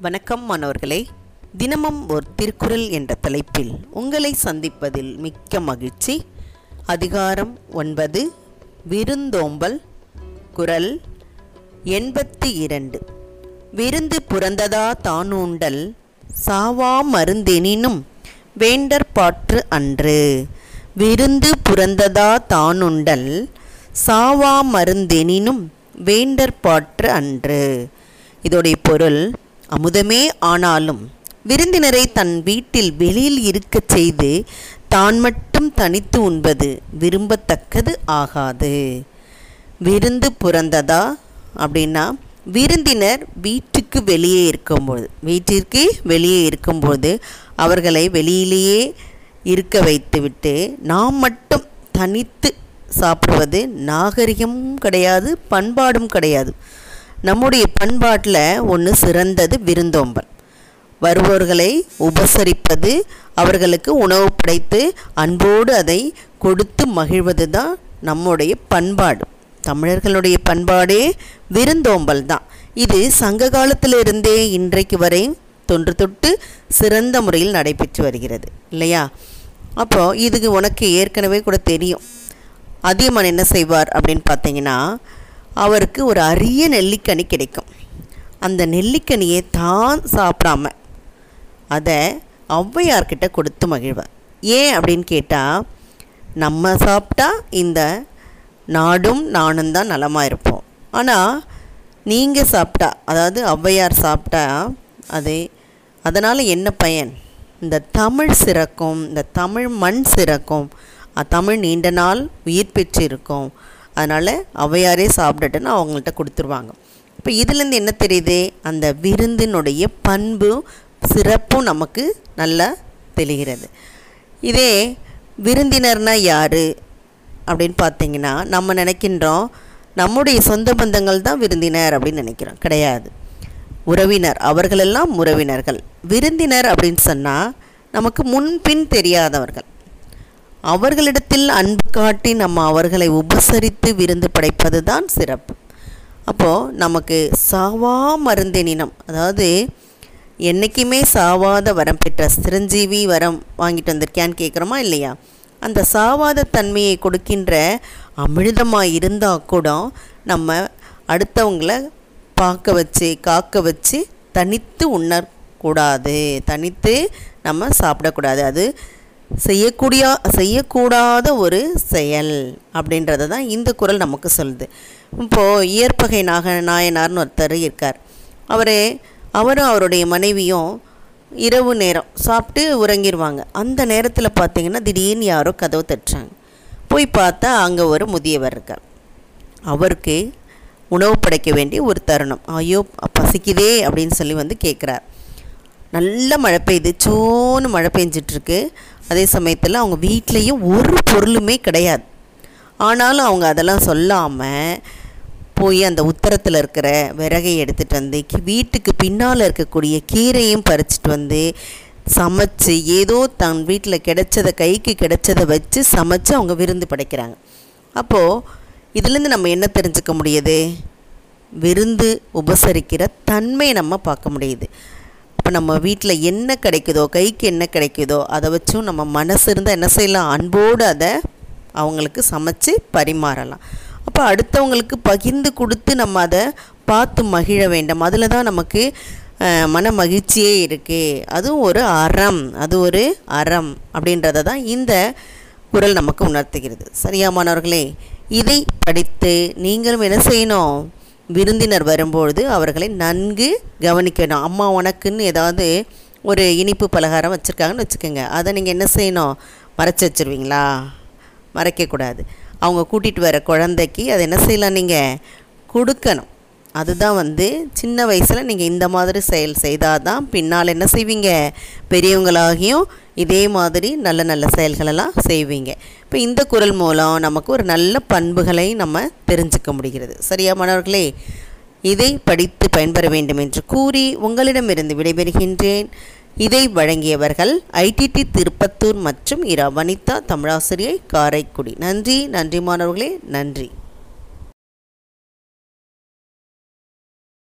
வணக்கம் மாணவர்களே. தினமும் ஒரு திருக்குறள் என்ற தலைப்பில் உங்களை சந்திப்பதில் மிக்க மகிழ்ச்சி. அதிகாரம் ஒன்பது விருந்தோம்பல் குரல் எண்பத்தி இரண்டு. விருந்து புறந்ததா தானூண்டல் சாவா மருந்தெனினும் வேண்டற்பாற்று அன்று. விருந்து புறந்ததா தானுண்டல் சாவா மருந்தெனினும் வேண்டற்பாற்று அன்று. இதோடைய பொருள் அமுதமே ஆனாலும் விருந்தினரை தன் வீட்டில் வெளியில் இருக்கச் செய்து தான் மட்டும் தனித்து உண்பது விரும்பத்தக்கது ஆகாது. விருந்து புறந்ததா? அப்படின்னா விருந்தினர் வீட்டுக்கு வெளியே இருக்கும்போது வீட்டிற்கு வெளியே இருக்கும்போது அவர்களை வெளியிலேயே இருக்க வைத்துவிட்டு நாம் மட்டும் தனித்து சாப்பிடுவது நாகரிகமும் கிடையாது பண்பாடும் கிடையாது. நம்முடைய பண்பாட்டில் ஒன்று சிறந்தது விருந்தோம்பல். வருபவர்களை உபசரிப்பது அவர்களுக்கு உணவு படைத்து அன்போடு அதை கொடுத்து மகிழ்வது தான் நம்முடைய பண்பாடு. தமிழர்களுடைய பண்பாடே விருந்தோம்பல் தான். இது சங்க காலத்திலிருந்தே இன்றைக்கு வரை தொன்று தொட்டு சிறந்த முறையில் நடைபெற்று வருகிறது. இல்லையா? அப்போது இதுக்கு உனக்கு ஏற்கனவே கூட தெரியும். அதியமான் என்ன செய்வார் அப்படின்னு பார்த்தீங்கன்னா அவருக்கு ஒரு அரிய நெல்லிக்கனி கிடைக்கும். அந்த நெல்லிக்கனியை தான் சாப்பிடாம அதை ஔவையார்கிட்ட கொடுத்து மகிழ்வார் ஏன் அப்படின்னு கேட்டால் நம்ம சாப்பிட்டா இந்த நாடும் நானும் தான் நலமாக இருப்போம். ஆனால் நீங்கள் சாப்பிட்டா அதாவது ஔவையார் சாப்பிட்டா அது அதனால் என்ன பயன்? இந்த தமிழ் சிறக்கும் இந்த தமிழ் மண் சிறக்கும் தமிழ் நீண்ட நாள் உயிர் பெற்று இருக்கும் அதனால் அவையாரே சாப்பிட்டுட்டுன்னு அவங்கள்ட்ட கொடுத்துருவாங்க. இப்போ இதுலேருந்து என்ன தெரியுது? அந்த விருந்தினுடைய பண்பும் சிறப்பும் நமக்கு நல்லா தெரிகிறது இதே விருந்தினர்னா யார்? அப்படின்னு பார்த்தீங்கன்னா நம்ம நினைக்கின்றோம் நம்முடைய சொந்த பந்தங்கள் தான் விருந்தினர் அப்படின்னு நினைக்கிறோம். கிடையாது. உறவினர் அவர்களெல்லாம் உறவினர்கள். விருந்தினர் அப்படின்னு சொன்னால் நமக்கு முன்பின் தெரியாதவர்கள். அவர்களிடத்தில் அன்பு காட்டி நம்ம அவர்களை உபசரித்து விருந்து படைப்பது தான் சிறப்பு. அப்போது நமக்கு சாவா மருந்தினம் அதாவது என்றைக்குமே சாவாத வரம் பெற்ற சிரஞ்சீவி வரம் வாங்கிட்டு வந்திருக்கியான்னு கேட்குறோமா இல்லையா? அந்த சாவாத தன்மையை கொடுக்கின்ற அமிழ்தமாக இருந்தால் கூட நம்ம அடுத்தவங்களை பார்க்க வச்சு காக்க வச்சு தனித்து உண்ணக்கூடாது. தனித்து நம்ம சாப்பிடக்கூடாது. அது செய்யக்கூடிய செய்யக்கூடாத ஒரு செயல் அப்படின்றத தான் இந்த குரல் நமக்கு சொல்லுது. இப்போது இயற்பகை நாக நாயனார்னு ஒருத்தர் இருக்கார். அவர் அவரும் அவருடைய மனைவியும் இரவு நேரம் சாப்பிட்டு உறங்கிடுவாங்க அந்த நேரத்தில் பார்த்தீங்கன்னா திடீர்னு யாரோ கதவு தட்டுறாங்க. போய் பார்த்தா அங்கே ஒரு முதியவர் இருக்கார். அவருக்கு உணவு படைக்க வேண்டிய ஒரு தருணம். ஐயோ பசிக்குதே அப்படின்னு சொல்லி வந்து கேட்குறார் நல்ல மழை பெய்யுது. சோன்னு மழை பெஞ்சிட்ருக்கு அதே சமயத்தில் அவங்க வீட்லேயும் ஒரு பொருளுமே கிடையாது. ஆனாலும் அவங்க அதெல்லாம் சொல்லாமல் போய் அந்த உத்தரத்தில் இருக்கிற விறகை எடுத்துகிட்டு வந்து வீட்டுக்கு பின்னால் இருக்கக்கூடிய கீரையும் பறிச்சிட்டு வந்து சமைச்சு ஏதோ தன் வீட்டில் கிடைச்சதை கைக்கு கிடைச்சதை வச்சு சமைச்சு அவங்க விருந்து படைக்கிறாங்க. அப்போது இதுலேருந்து நம்ம என்ன தெரிஞ்சுக்க முடியுது? விருந்து உபசரிக்கிற தன்மை நம்ம பார்க்க முடியுது. இப்போ நம்ம வீட்டில் என்ன கிடைக்குதோ கைக்கு என்ன கிடைக்குதோ அதை வச்சும் நம்ம மனசு இருந்தால் என்ன செய்யலாம்? அன்போடு அதை அவங்களுக்கு சமைச்சு பரிமாறலாம். அப்போ அடுத்தவங்களுக்கு பகிர்ந்து கொடுத்து நம்ம அதை பார்த்து மகிழ வேண்டும். அதில் தான் நமக்கு மன மகிழ்ச்சியே இருக்குது அதுவும் ஒரு அறம். அது ஒரு அறம் அப்படின்றத தான் இந்த குரல் நமக்கு உணர்த்துகிறது. சரியா மாணவர்களே? இதை படித்து நீங்களும் என்ன செய்யணும்? விருந்தினர் வரும்பொழுது அவர்களை நன்கு கவனிக்கணும். அம்மா உனக்குன்னு ஏதாவது ஒரு இனிப்பு பலகாரம் வச்சுருக்காங்கன்னு வச்சுக்கோங்க. அதை நீங்கள் என்ன செய்யணும்? மறைச்சி வச்சுருவீங்களா? மறைக்கக்கூடாது. அவங்க கூட்டிகிட்டு வர குழந்தைக்கு அதை என்ன செய்யலாம் நீங்கள் கொடுக்கணும். அதுதான் வந்து சின்ன வயசில் நீங்கள் இந்த மாதிரி செயல் செய்தால் தான் பின்னால் என்ன செய்வீங்க? பெரியவங்களாகியும் இதே மாதிரி நல்ல நல்ல செயல்களெல்லாம் செய்வீங்க. இப்போ இந்த குரல் மூலம் நமக்கு ஒரு நல்ல பண்புகளை நம்ம தெரிஞ்சுக்க முடிகிறது. சரியா மாணவர்களே? இதை படித்து பயன்பெற வேண்டும் என்று கூறி உங்களிடமிருந்து விடைபெறுகின்றேன். இதை வழங்கியவர்கள் ஐடிடி திருப்பத்தூர் மற்றும் இரா வனிதா தமிழாசிரியை காரைக்குடி. நன்றி நன்றி மாணவர்களே நன்றி.